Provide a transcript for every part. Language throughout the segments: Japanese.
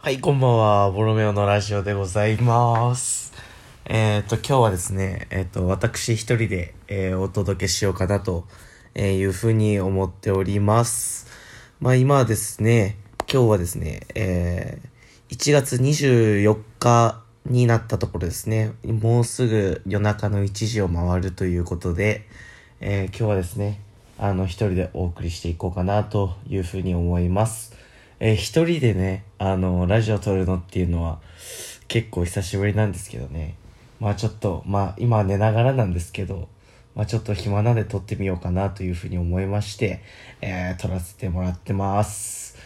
はい、こんばんは。ボロメオのラジオでございます。えっ、と、今日はですね、えっ、と、私一人で、えーお届けしようかなと、えいうふうに思っております。まあ今はですね、今日はですね、えー1月24日になったところですね。もうすぐ夜中の1時を回るということで、えー今日はですね、あの、一人でお送りしていこうかなというふうに思います。えー一人でね、あの、ラジオ撮るのっていうのは結構久しぶりなんですけどね。まあちょっと、まあ今寝ながらなんですけど、まあちょっと暇なんで撮ってみようかなというふうに思いまして、えー撮らせてもらってます。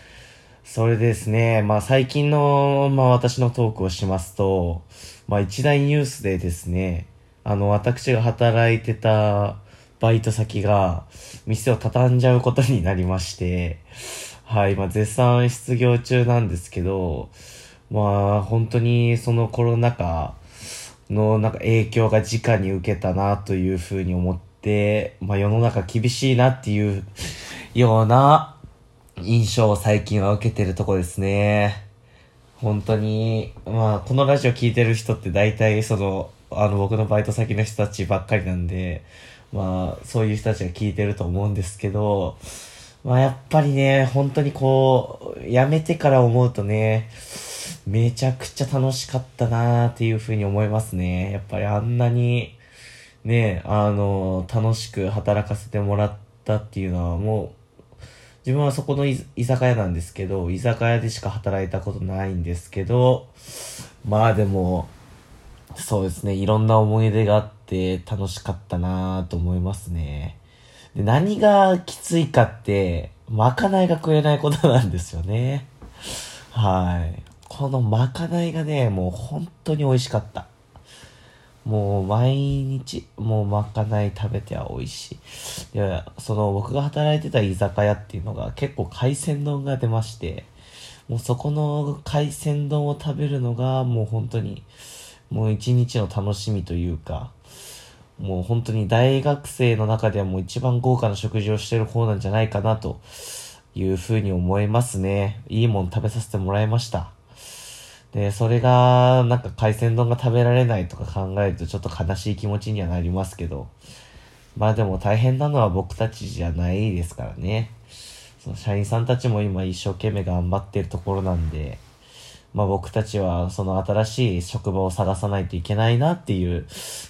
それですね、まあ最近の、まあ私のトークをしますと、まあ一大ニュースでですね、あの私が働いてたバイト先が店を畳んじゃうことになりまして、はい、まあ絶賛失業中なんですけど、まあ本当にそのコロナ禍のなんか影響が直に受けたなというふうに思って、まあ世の中厳しいなっていうような印象を最近は受けてるとこですね。本当に、まあ、このラジオ聞いてる人って大体その、あの、僕のバイト先の人たちばっかりなんで、まあ、そういう人たちが聞いてると思うんですけど、まあ、やっぱりね、本当にこう、辞めてから思うとね、めちゃくちゃ楽しかったなーっていうふうに思いますね。やっぱりあんなに、ね、あの、楽しく働かせてもらったっていうのはもう、自分はそこの居酒屋なんですけど、居酒屋でしか働いたことないんですけど、まあでも、そうですね、いろんな思い出があって楽しかったなぁと思いますね。で、何がきついかって、まかないが食えないことなんですよね。はい。このまかないがね、もう本当に美味しかった。もう毎日、もうまかない食べては美味しい。いや、その僕が働いてた居酒屋っていうのが結構海鮮丼が出まして、もうそこの海鮮丼を食べるのがもう本当に、もう一日の楽しみというか、もう本当に大学生の中ではもう一番豪華な食事をしてる方なんじゃないかなというふうに思いますね。いいもん食べさせてもらいました。で、それが、なんか海鮮丼が食べられないとか考えるとちょっと悲しい気持ちにはなりますけど、まあでも大変なのは僕たちじゃないですからね。その社員さんたちも今一生懸命頑張ってるところなんで、まあ僕たちはその新しい職場を探さないといけないなっていう、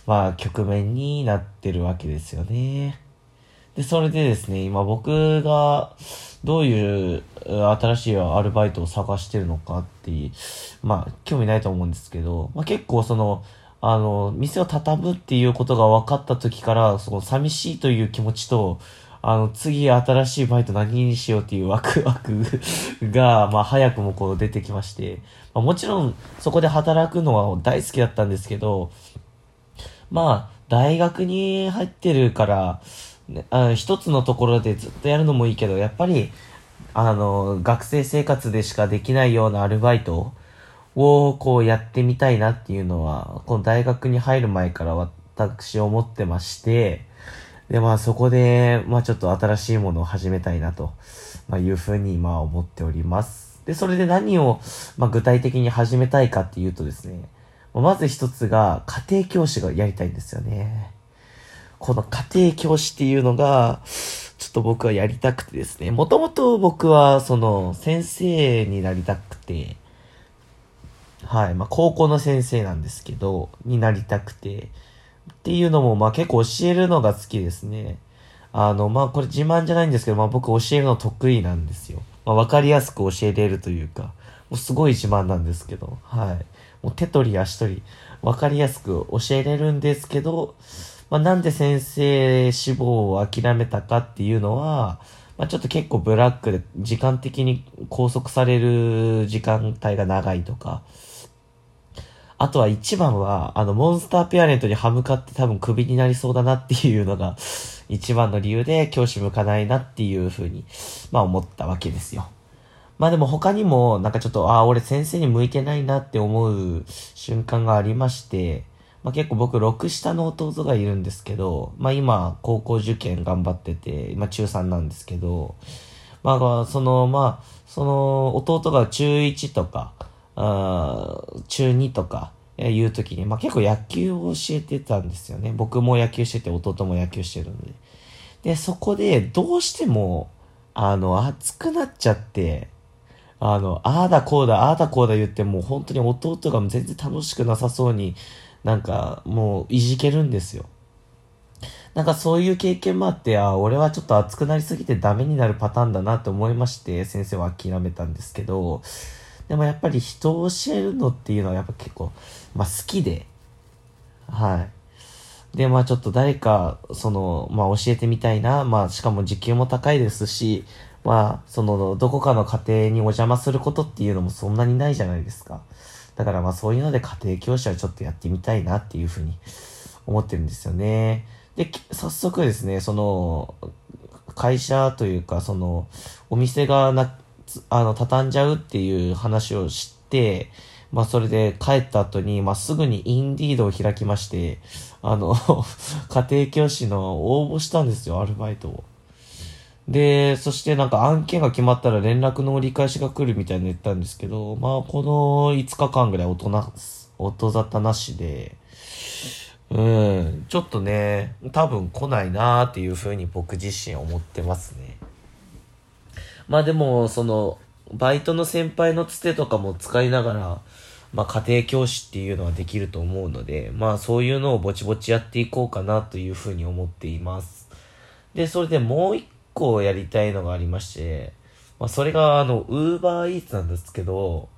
まあ局面になってるわけですよね。で、それでですね、今僕がどういう新しいアルバイトを探してるのかっていう、まあ興味ないと思うんですけど、まあ結構その、あの、店を畳むっていうことが分かった時から、その寂しいという気持ちと、あの、次新しいバイト何にしようっていうワクワクが、まあ早くもこう出てきまして、まあもちろんそこで働くのは大好きだったんですけど、まあ、大学に入ってるから、ね、あ一つのところでずっとやるのもいいけど、やっぱり、あの、学生生活でしかできないようなアルバイトをこうやってみたいなっていうのは、この大学に入る前から私思ってまして、で、まあそこで、まあちょっと新しいものを始めたいなと、まあいうふうにまあ思っております。で、それで何を、まあ具体的に始めたいかっていうとですね、まず一つが家庭教師がやりたいんですよね。この家庭教師っていうのが、ちょっと僕はやりたくてですね。もともと僕はその先生になりたくて、はい、まあ高校の先生なんですけど、になりたくて、っていうのもまあ結構教えるのが好きですね。あの、まあこれ自慢じゃないんですけど、まあ僕教えるの得意なんですよ。まあわかりやすく教えれるというか、もうすごい自慢なんですけど、はい。もう手取り足取り、わかりやすく教えれるんですけど、まあなんで先生志望を諦めたかっていうのは、まあちょっと結構ブラックで時間的に拘束される時間帯が長いとか、あとは一番は、あの、モンスターペアレントに歯向かって多分クビになりそうだなっていうのが、一番の理由で教師向かないなっていうふうに、まあ思ったわけですよ。まあでも他にも、なんかちょっと、ああ、俺先生に向いてないなって思う瞬間がありまして、まあ結構僕、6下の弟がいるんですけど、まあ今、高校受験頑張ってて、今中3なんですけど、まあその、まあ、その、弟が中1とか、あ中2とかえいう時に、まあ結構野球を教えてたんですよね。僕も野球してて、弟も野球してるんで。で、そこでどうしても、あの、熱くなっちゃって、あの、ああだこうだ、ああだこうだ言ってもう本当に弟が全然楽しくなさそうになんかもういじけるんですよ。なんかそういう経験もあって、あ俺はちょっと熱くなりすぎてダメになるパターンだなと思いまして、先生は諦めたんですけど、でもやっぱり人を教えるのっていうのはやっぱ結構、まあ好きで、はい。で、まあちょっと誰か、その、まあ教えてみたいな、まあしかも時給も高いですし、まあ、その、どこかの家庭にお邪魔することっていうのもそんなにないじゃないですか。だからまあそういうので家庭教師はちょっとやってみたいなっていうふうに思ってるんですよね。で、早速ですね、その、会社というか、その、お店がな、あの、畳んじゃうっていう話を知って、まあそれで帰った後に、まあすぐにインディードを開きまして、あの 家庭教師の応募したんですよ、アルバイトを。で、そしてなんか案件が決まったら連絡の折り返しが来るみたいに言ったんですけど、まあこの5日間ぐらい音な、音沙汰なしで、うん、ちょっとね、多分来ないなーっていうふうに僕自身思ってますね。まあでも、その、バイトの先輩のつてとかも使いながら、まあ家庭教師っていうのはできると思うので、まあそういうのをぼちぼちやっていこうかなというふうに思っています。で、それでもう一個やりたいのがありまして、まあ、それがあの、ウーバーイーツなんですけど、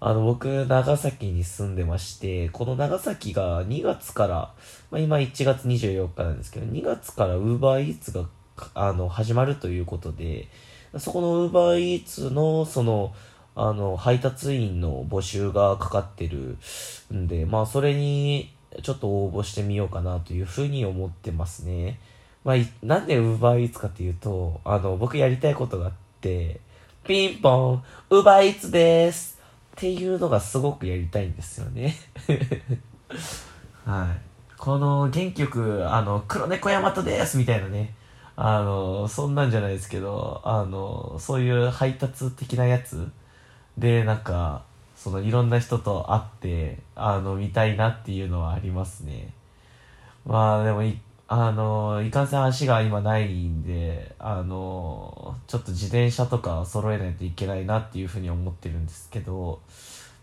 あの、僕、長崎に住んでまして、この長崎が2月から、まあ、今1月24日なんですけど、2月からウーバーイーツが、あの、始まるということで、そこのウーバーイーツの、その、あの、配達員の募集がかかってるんで、まあ、それに、ちょっと応募してみようかなというふうに思ってますね。まあ、なんで UberEats かっていうと、あの、僕やりたいことがあって、ピンポン、UberEats ですっていうのがすごくやりたいんですよね。はい。この元気よく、あの、黒猫ヤマトですみたいなね。あの、そんなんじゃないですけど、あの、そういう配達的なやつで、なんか、そのいろんな人と会って、あの、見たいなっていうのはありますね。まあでも一あの、いかんせん足が今ないんで、あの、ちょっと自転車とか揃えないといけないなっていうふうに思ってるんですけど、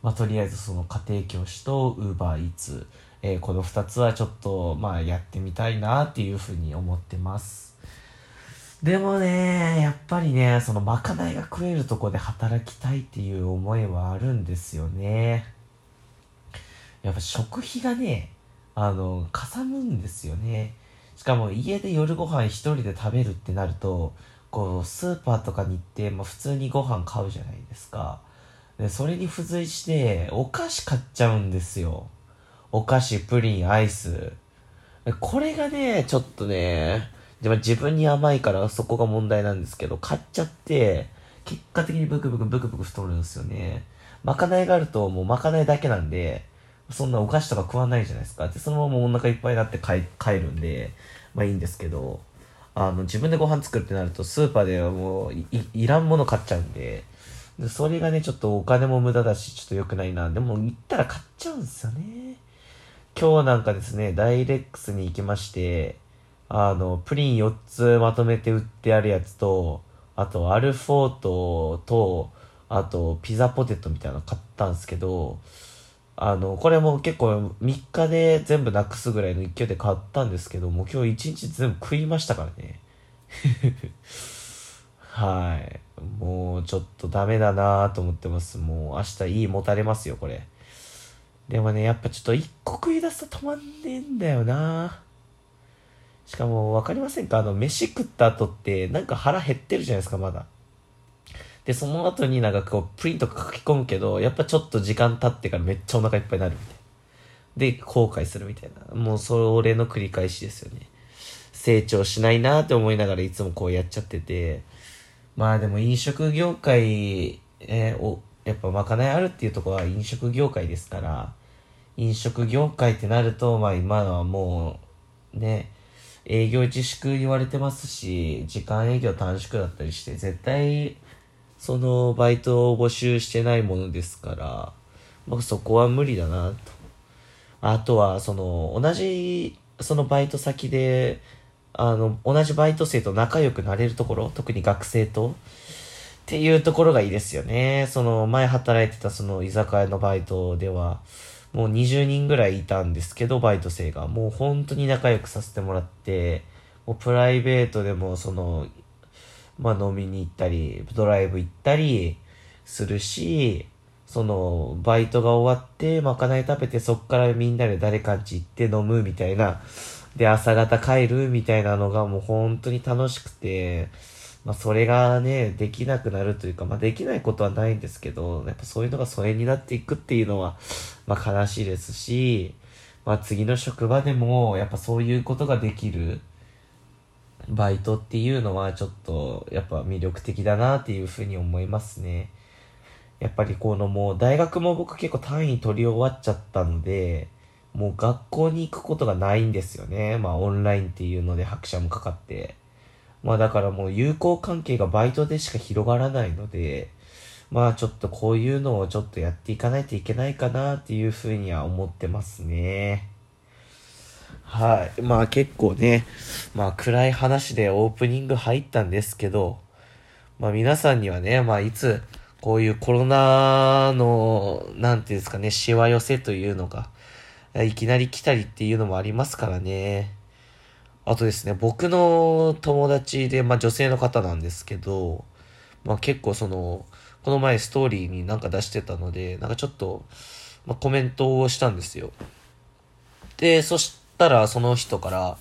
まあ、とりあえずその家庭教師と UberEats、えー、この2つはちょっと、まあ、やってみたいなっていうふうに思ってます。でもね、やっぱりね、そのまかないが食えるとこで働きたいっていう思いはあるんですよね。やっぱ食費がね、あの、かさむんですよね。しかも家で夜ご飯一人で食べるってなると、こう、スーパーとかに行って、まあ、普通にご飯買うじゃないですか。で、それに付随して、お菓子買っちゃうんですよ。お菓子、プリン、アイス。これがね、ちょっとね、でも自分に甘いからそこが問題なんですけど、買っちゃって、結果的にブクブクブクブク太るんですよね。まかないがあるともうまかないだけなんで、そんなお菓子とか食わないじゃないですか。で、そのままお腹いっぱいになって帰帰るんで、まあいいんですけど、あの、自分でご飯作るってなると、スーパーではもうい、いらんもの買っちゃうんで、で、それがね、ちょっとお金も無駄だし、ちょっと良くないな。でも、行ったら買っちゃうんですよね。今日なんかですね、ダイレックスに行きまして、あの、プリン4つまとめて売ってあるやつと、あと、アルフォートと、あと、ピザポテトみたいなの買ったんですけど、あの、これも結構3日で全部なくすぐらいの勢いで買ったんですけどもう、今日1日全部食いましたからね。はい。もうちょっとダメだなと思ってます。もう明日いいもたれますよ、これ。でもね、やっぱちょっと1個食い出すと止まんねえんだよなしかも分かりませんか？あの、飯食った後ってなんか腹減ってるじゃないですか、まだ。で、その後になんかこう、プリンと書き込むけど、やっぱちょっと時間経ってからめっちゃお腹いっぱいになるみたい。で、後悔するみたいな。もうそれの繰り返しですよね。成長しないなって思いながらいつもこうやっちゃってて。まあでも飲食業界、えー、お、やっぱまかないあるっていうところは飲食業界ですから、飲食業界ってなると、まあ今のはもう、ね、営業自粛言われてますし、時間営業短縮だったりして、絶対そのバイトを募集してないものですから、まあ、そこは無理だなと。あとは、その、同じ、そのバイト先で、あの、同じバイト生と仲良くなれるところ、特に学生と、っていうところがいいですよね。その、前働いてたその居酒屋のバイトでは、もう20人ぐらいいたんですけど、バイト生が。もう本当に仲良くさせてもらって、もうプライベートでもその、まあ飲みに行ったり、ドライブ行ったりするし、その、バイトが終わって、まかない食べて、そっからみんなで誰かんち行って飲むみたいな、で、朝方帰るみたいなのがもう本当に楽しくて、まあそれがね、できなくなるというか、まあできないことはないんですけど、やっぱそういうのが疎遠になっていくっていうのは、まあ悲しいですし、まあ次の職場でも、やっぱそういうことができる、バイトっていうのはちょっと、やっぱ魅力的だなっていうふうに思いますね。やっぱりこのもう大学も僕結構単位取り終わっちゃったので、もう学校に行くことがないんですよね。まあオンラインっていうので拍車もかかって。まあだからもう友好関係がバイトでしか広がらないので、まあちょっとこういうのをちょっとやっていかないといけないかなっていうふうには思ってますね。はい。まあ結構ね、まあ暗い話でオープニング入ったんですけど、まあ皆さんにはね、まあいつこういうコロナの、なんていうんですかね、しわ寄せというのが、いきなり来たりっていうのもありますからね。あとですね、僕の友達で、まあ女性の方なんですけど、まあ結構その、この前ストーリーになんか出してたので、なんかちょっと、まあコメントをしたんですよ。で、そしたらその人から、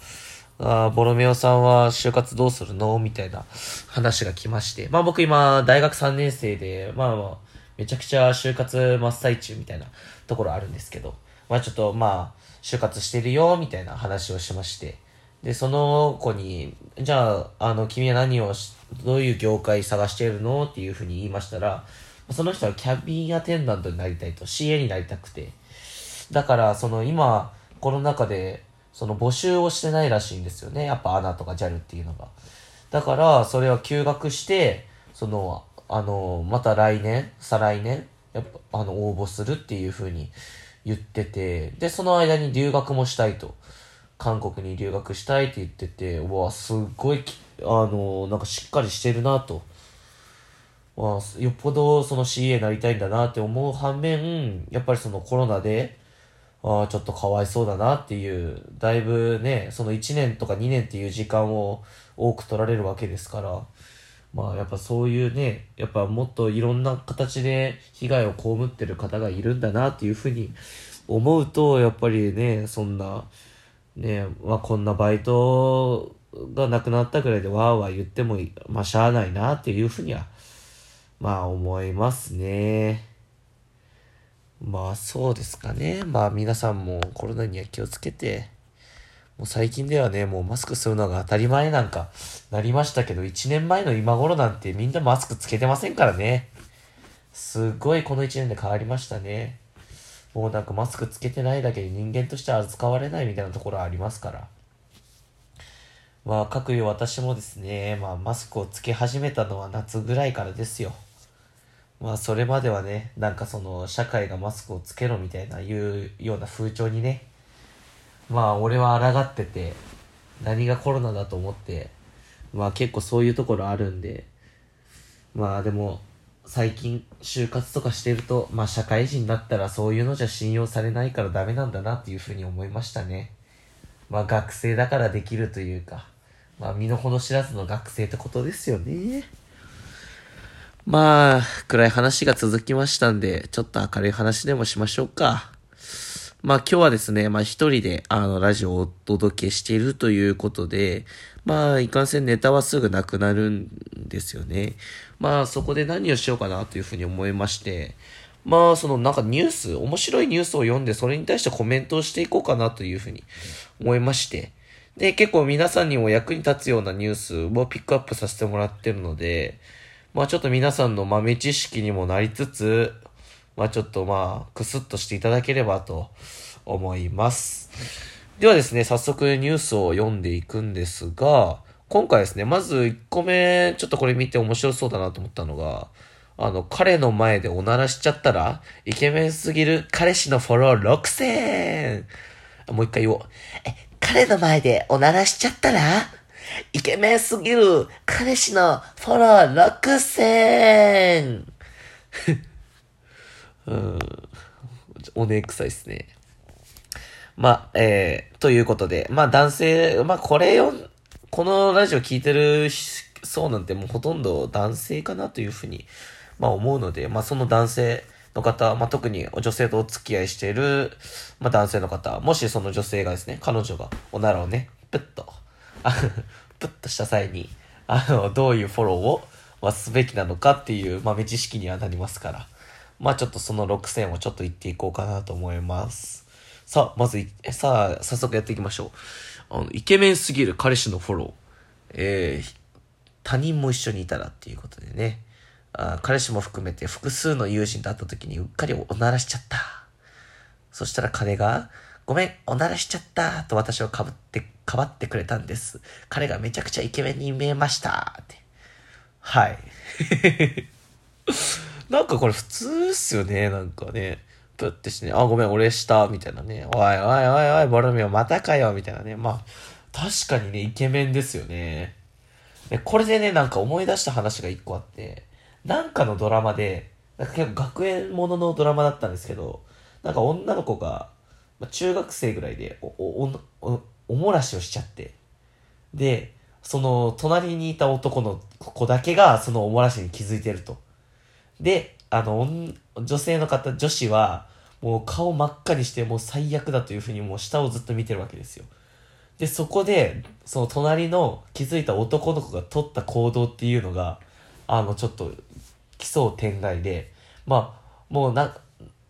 あボロメオさんは就活どうするのみたいな話が来まして。まあ僕今大学3年生で、まあまあ、めちゃくちゃ就活真っ最中みたいなところあるんですけど、まあちょっとまあ、就活してるよ、みたいな話をしまして。で、その子に、じゃあ、あの、君は何をしどういう業界探してるのっていうふうに言いましたら、その人はキャビンアテンダントになりたいと、CA になりたくて。だから、その今、コロナ禍で、その募集をしてないらしいんですよね。やっぱ ANA とか JAL っていうのが。だから、それは休学して、その、あの、また来年、再来年、やっぱ、あの、応募するっていう風に言ってて、で、その間に留学もしたいと。韓国に留学したいって言ってて、うわ、すっごい、あの、なんかしっかりしてるなと。わよっぽどその CA になりたいんだなって思う反面、やっぱりそのコロナで、ああ、ちょっとかわいそうだなっていう、だいぶね、その1年とか2年っていう時間を多く取られるわけですから、まあやっぱそういうね、やっぱもっといろんな形で被害を被ってる方がいるんだなっていうふうに思うと、やっぱりね、そんな、ね、まあこんなバイトがなくなったぐらいでわーわー言っても、まあしゃあないなっていうふうには、まあ思いますね。まあそうですかね。まあ皆さんもコロナには気をつけて、もう最近ではね、もうマスクするのが当たり前なんかなりましたけど、1年前の今頃なんてみんなマスクつけてませんからね。すごいこの1年で変わりましたね。もうなんかマスクつけてないだけで人間として扱われないみたいなところありますから。まあ、各いう私もですね、まあ、マスクをつけ始めたのは夏ぐらいからですよ。まあそれまではね、なんかその社会がマスクをつけろみたいないうような風潮にね、まあ俺は抗ってて、何がコロナだと思って、まあ結構そういうところあるんで、まあでも最近就活とかしてると、まあ社会人だったらそういうのじゃ信用されないからダメなんだなっていうふうに思いましたね。まあ学生だからできるというか、まあ身の程知らずの学生ってことですよね。まあ、暗い話が続きましたんで、ちょっと明るい話でもしましょうか。まあ今日はですね、まあ一人であのラジオをお届けしているということで、まあいかんせんネタはすぐなくなるんですよね。まあそこで何をしようかなというふうに思いまして、まあそのなんかニュース、面白いニュースを読んでそれに対してコメントをしていこうかなというふうに思いまして、で結構皆さんにも役に立つようなニュースをピックアップさせてもらってるので、まあちょっと皆さんの豆知識にもなりつつ、まあちょっとまあ、くすっとしていただければと思います。ではですね、早速ニュースを読んでいくんですが、今回ですね、まず1個目、ちょっとこれ見て面白そうだなと思ったのが、あの、彼の前でおならしちゃったら、イケメンすぎる彼氏のフォロー 6000! もう一回言おう。え、彼の前でおならしちゃったら、イケメンすぎる彼氏のフォロー 6000! うん。おねくさいっすね。まあ、えー、ということで、まあ男性、まあこれを、このラジオ聞いてるそうなんてもうほとんど男性かなというふうに、まあ思うので、まあその男性の方、まあ特に女性とお付き合いしている、まあ男性の方、もしその女性がですね、彼女がおならをね、プッと、プッとした際に、あの、どういうフォローを、まあ、すべきなのかっていう豆知識にはなりますから、まあちょっとその6000をちょっと言っていこうかなと思います。さあ、まず、さあ、早速やっていきましょう。あの、イケメンすぎる彼氏のフォロー。えー、他人も一緒にいたらっていうことでね。あ彼氏も含めて複数の友人と会った時にうっかりおならしちゃった。そしたら彼が、ごめん、おならしちゃったと私をかぶって、かばってくれたんです。彼がめちゃくちゃイケメンに見えましたって。はい。なんかこれ普通っすよね、なんかね。プッてしてね、あ、ごめん、俺した、みたいなね。おいおいおいおい、ボロミオまたかよ、みたいなね。まあ、確かにね、イケメンですよね。で、これでね、なんか思い出した話が一個あって、なんかのドラマで、なんか結構学園もののドラマだったんですけど、なんか女の子が、まあ、中学生ぐらいでお、お、お、おもらしをしちゃって、で、その、隣にいた男の子だけが、そのおもらしに気づいてると。で、あの、女性の方、女子は、もう顔真っ赤にして、もう最悪だというふうにもう下をずっと見てるわけですよ。で、そこで、その隣の気づいた男の子が取った行動っていうのが、あの、ちょっと、奇想天外で、まあ、もうな、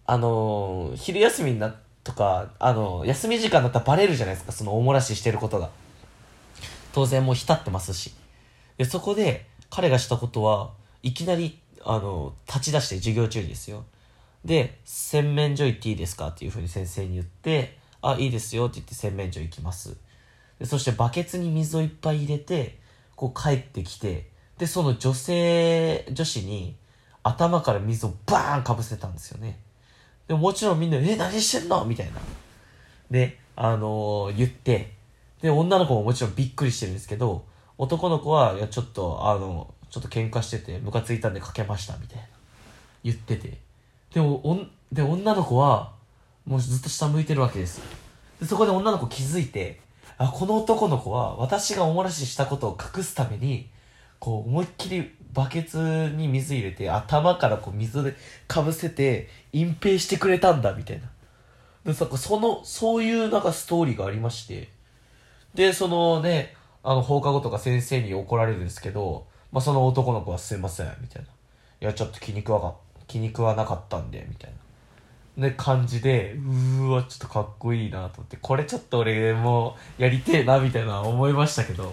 あのー、昼休みにな、とか、あのー、休み時間だったらバレるじゃないですか、そのおもらししてることが。当然もう浸ってますし。で、そこで、彼がしたことは、いきなりあの、立ち出して授業中ですよ。で、洗面所行っていいですかっていうふうに先生に言って、あ、いいですよって言って洗面所行きます。でそしてバケツに水をいっぱい入れて、こう帰ってきて、で、その女性、女子に頭から水をバーンかぶせたんですよね。でももちろんみんな、え、何してんの？みたいな。で、あのー、言って、で、女の子ももちろんびっくりしてるんですけど、男の子は、いや、ちょっと、あの、ちょっと喧嘩しててムカついたんでかけましたみたいな。言ってて。でもおんで女の子はもうずっと下向いてるわけです。でそこで女の子気づいてあこの男の子は私がおもらししたことを隠すためにこう思いっきりバケツに水入れて頭からこう水でかぶせて隠蔽してくれたんだみたいな。でそのそういうなんかストーリーがありまして。でそのねあの放課後とか先生に怒られるんですけどまあ、その男の子はすいません、みたいな。いや、ちょっと気に食わか、気に食わなかったんで、みたいな。ね、感じで、うーわ、ちょっとかっこいいなと思って、これちょっと俺もやりてえな、みたいな思いましたけど。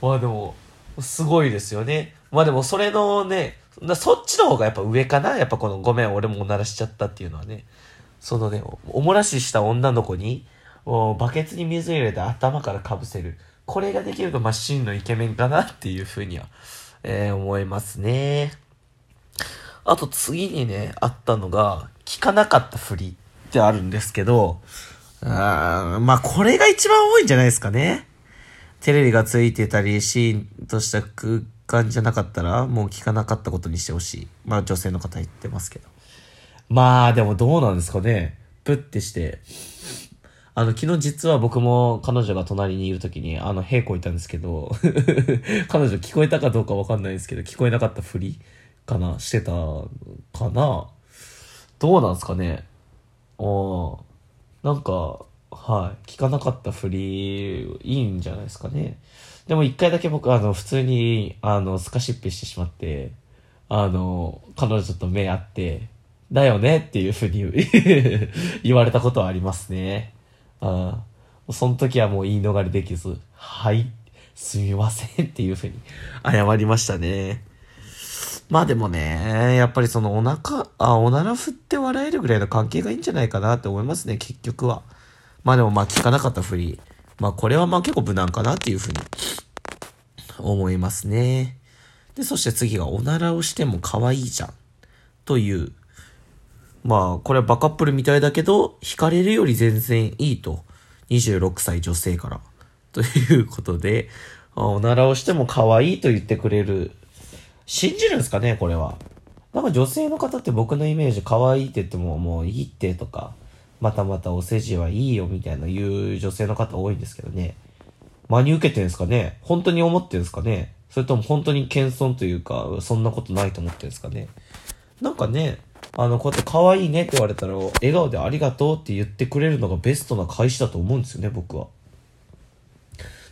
まあでも、すごいですよね。まあでもそれのね、そっちの方がやっぱ上かな？やっぱこのごめん俺もおならしちゃったっていうのはね。そのね、おもらしした女の子に、バケツに水入れて頭からかぶせる。これができると、まあ、真のイケメンかなっていうふうには、えー、思いますね。あと次にね、あったのが、聞かなかったふりってあるんですけど、あまあ、これが一番多いんじゃないですかね。テレビがついてたり、シーンとした空間じゃなかったら、もう聞かなかったことにしてほしい。まあ、女性の方言ってますけど。まあ、でもどうなんですかね。プッてして、あの、昨日実は僕も彼女が隣にいる時に、あの、平行いたんですけど 彼女聞こえたかどうかわかんないですけど、聞こえなかったふりかなしてたかなどうなんすかねあなんか、はい。聞かなかったふり、いいんじゃないですかね。でも一回だけ僕、あの、普通に、あの、スカシッペしてしまって、あの、彼女と目合って、だよねっていうふうに 言われたことはありますね。あその時はもう言い逃れできず、はい、すみませんっていうふうに謝りましたね。まあでもね、やっぱりそのお腹、あ、おなら振って笑えるぐらいの関係がいいんじゃないかなって思いますね、結局は。まあでもまあ聞かなかったふり。まあこれはまあ結構無難かなっていうふうに思いますね。で、そして次がおならをしても可愛いじゃん。という。まあ、これはバカップルみたいだけど、惹かれるより全然いいと。26歳女性から。ということで、おならをしても可愛いと言ってくれる。信じるんですかね、これは。なんか女性の方って僕のイメージ可愛いって言ってももういいってとか、またまたお世辞はいいよみたいな言う女性の方多いんですけどね。真に受けてんですかね？本当に思ってんですかね？それとも本当に謙遜というか、そんなことないと思ってんですかね？なんかね、あの、こうやって可愛いねって言われたら、笑顔でありがとうって言ってくれるのがベストな返しだと思うんですよね、僕は。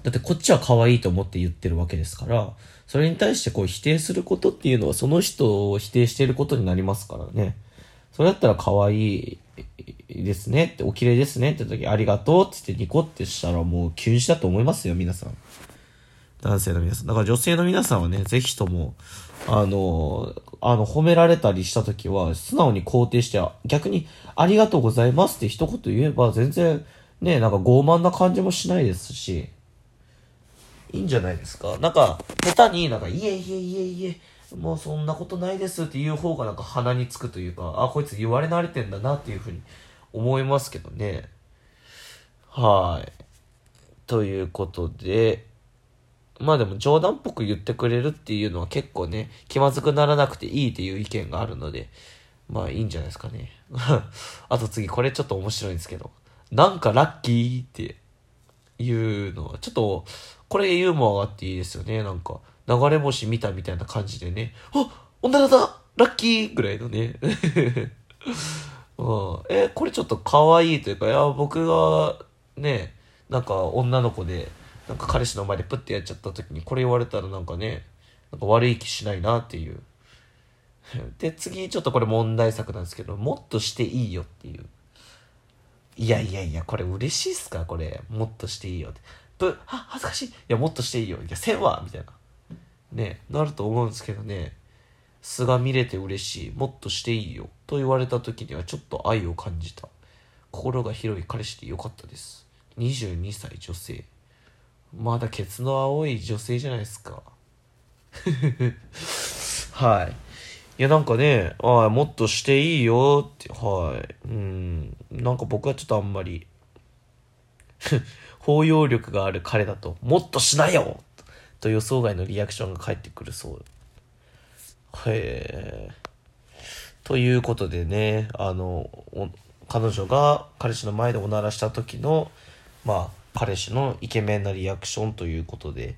だってこっちは可愛いと思って言ってるわけですから、それに対してこう否定することっていうのはその人を否定していることになりますからね。それだったら可愛いですねって、お綺麗ですねって時ありがとうって言ってニコってしたらもう急止だと思いますよ、皆さん。男性の皆さん。だから女性の皆さんはね、ぜひとも、あの、あの、褒められたりした時は、素直に肯定して、逆に、ありがとうございますって一言言えば、全然、ね、なんか傲慢な感じもしないですし、いいんじゃないですか。なんか、下手になんか、いえいえいえいえ、もうそんなことないですって言う方がなんか鼻につくというか、あ、こいつ言われ慣れてんだなっていうふうに思いますけどね。はい。ということで、まあでも冗談っぽく言ってくれるっていうのは結構ね、気まずくならなくていいっていう意見があるので、まあいいんじゃないですかね。あと次、これちょっと面白いんですけど、なんかラッキーっていうのは、ちょっとこれユーモアがあっていいですよね。なんか、流れ星見たみたいな感じでね、あ女だラッキーぐらいのね。うん、え、これちょっと可愛いというか、いや、僕がね、なんか女の子で、なんか彼氏の前でプッてやっちゃった時にこれ言われたらなんかね、なんか悪い気しないなっていう。で、次ちょっとこれ問題作なんですけど、もっとしていいよっていう。いやいやいや、これ嬉しいっすかこれ。もっとしていいよって。ぶ、あ、恥ずかしい。いや、もっとしていいよ。いや、せんわみたいな。ね、なると思うんですけどね。素が見れて嬉しい。もっとしていいよ。と言われた時にはちょっと愛を感じた。心が広い彼氏でよかったです。22歳女性。まだケツの青い女性じゃないですか。はい。いや、なんかね、ああ、もっとしていいよって、はい。うん。なんか僕はちょっとあんまり 包容力がある彼だと、もっとしなよと予想外のリアクションが返ってくるそう。へえ。ということでね、あの、彼女が彼氏の前でおならした時の、まあ、彼氏のイケメンなリアクションということで、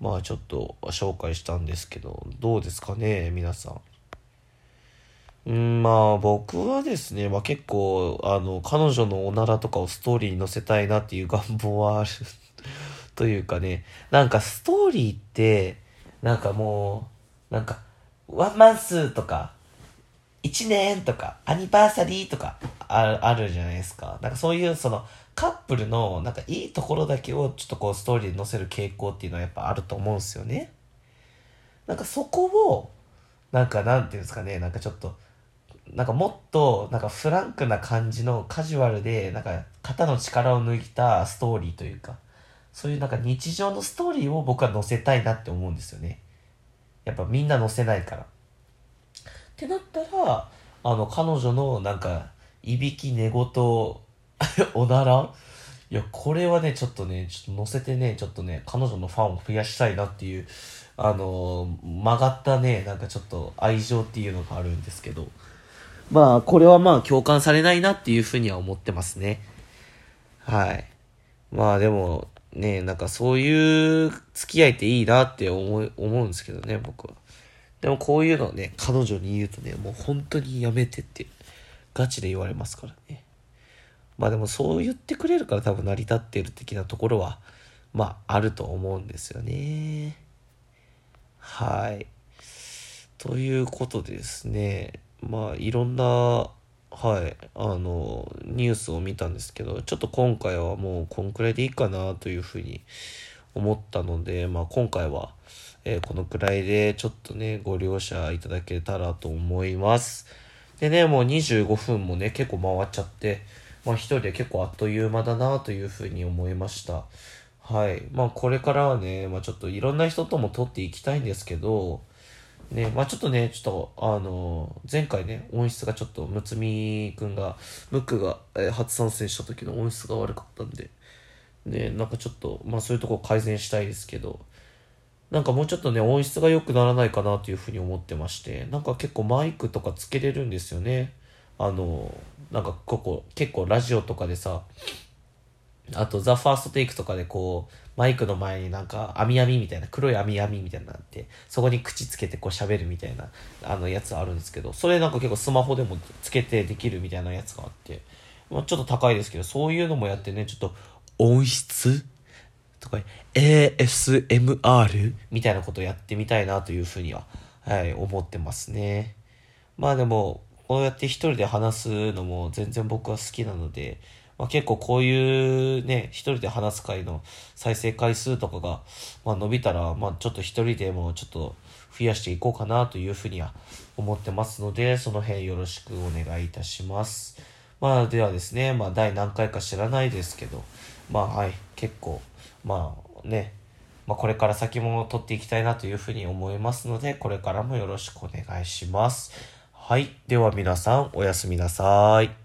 まあちょっと紹介したんですけど、どうですかね、皆さん。うん、まあ僕はですね、まあ結構、あの、彼女のおならとかをストーリーに載せたいなっていう願望はあるというかね、なんかストーリーって、なんかもう、なんか、ワンマンスとか、1年とか、アニバーサリーとかああるじゃないですか。なんかそういうそのカップルのなんかいいところだけをちょっとこうストーリーに載せる傾向っていうのはやっぱあると思うんですよね。なんかそこを、なんかなんていうんですかね、なんかちょっと、なんかもっと、なんかフランクな感じのカジュアルで、なんか肩の力を抜いたストーリーというか、そういうなんか日常のストーリーを僕は載せたいなって思うんですよね。やっぱみんな載せないから。ってなったら、あの、彼女のなんか、いびき寝言、おなら？いや、これはね、ちょっとね、ちょっと載せてね、ちょっとね、彼女のファンを増やしたいなっていう、あの曲がったね、なんかちょっと愛情っていうのがあるんですけど、まあ、これはまあ共感されないなっていうふうには思ってますね。はい。まあでも、ね、なんかそういう付き合いっていいなって思う、思うんですけどね、僕は。でもこういうのをね、彼女に言うとね、もう本当にやめてって、ガチで言われますからね。まあでもそう言ってくれるから多分成り立っている的なところは、まああると思うんですよね。はい。ということでですね、まあいろんなはいあのニュースを見たんですけどちょっと今回はもうこんくらいでいいかなというふうに思ったので、まあ、今回は、えー、このくらいでちょっとねご了承いただけたらと思いますでねもう25分もね結構回っちゃってまあ一人で結構あっという間だなというふうに思いましたはいまあこれからはね、まあ、ちょっといろんな人とも撮っていきたいんですけどね、まあちょっとね、ちょっと、あの前回ね、音質がちょっと、むつみくんが、ムックが、え初参戦した時の音質が悪かったんで、ね、なんかちょっと、まあそういうとこ改善したいですけど、なんかもうちょっとね、音質が良くならないかなというふうに思ってまして、なんか結構マイクとかつけれるんですよね。あのなんかここ、結構ラジオとかでさ、あと、ザ・ファーストテイクとかでこう、マイクの前になんか、網網みたいな、黒い網網みたいなのあって、そこに口つけてこう喋るみたいな、あのやつあるんですけど、それなんか結構スマホでもつけてできるみたいなやつがあって、まあちょっと高いですけど、そういうのもやってね、ちょっと、音質とか、ASMR みたいなことやってみたいなというふうには、はい、思ってますね。まあでも、こうやって一人で話すのも全然僕は好きなので、まあ、結構こういうね、一人で話す回の再生回数とかが、まあ、伸びたら、まあ、ちょっと一人でもちょっと増やしていこうかなというふうには思ってますので、その辺よろしくお願いいたします。まあ、ではですね、まあ、第何回か知らないですけど、まあ、はい、結構、まあね、まあ、これから先も撮っていきたいなというふうに思いますので、これからもよろしくお願いします。はい。では皆さん、おやすみなさい。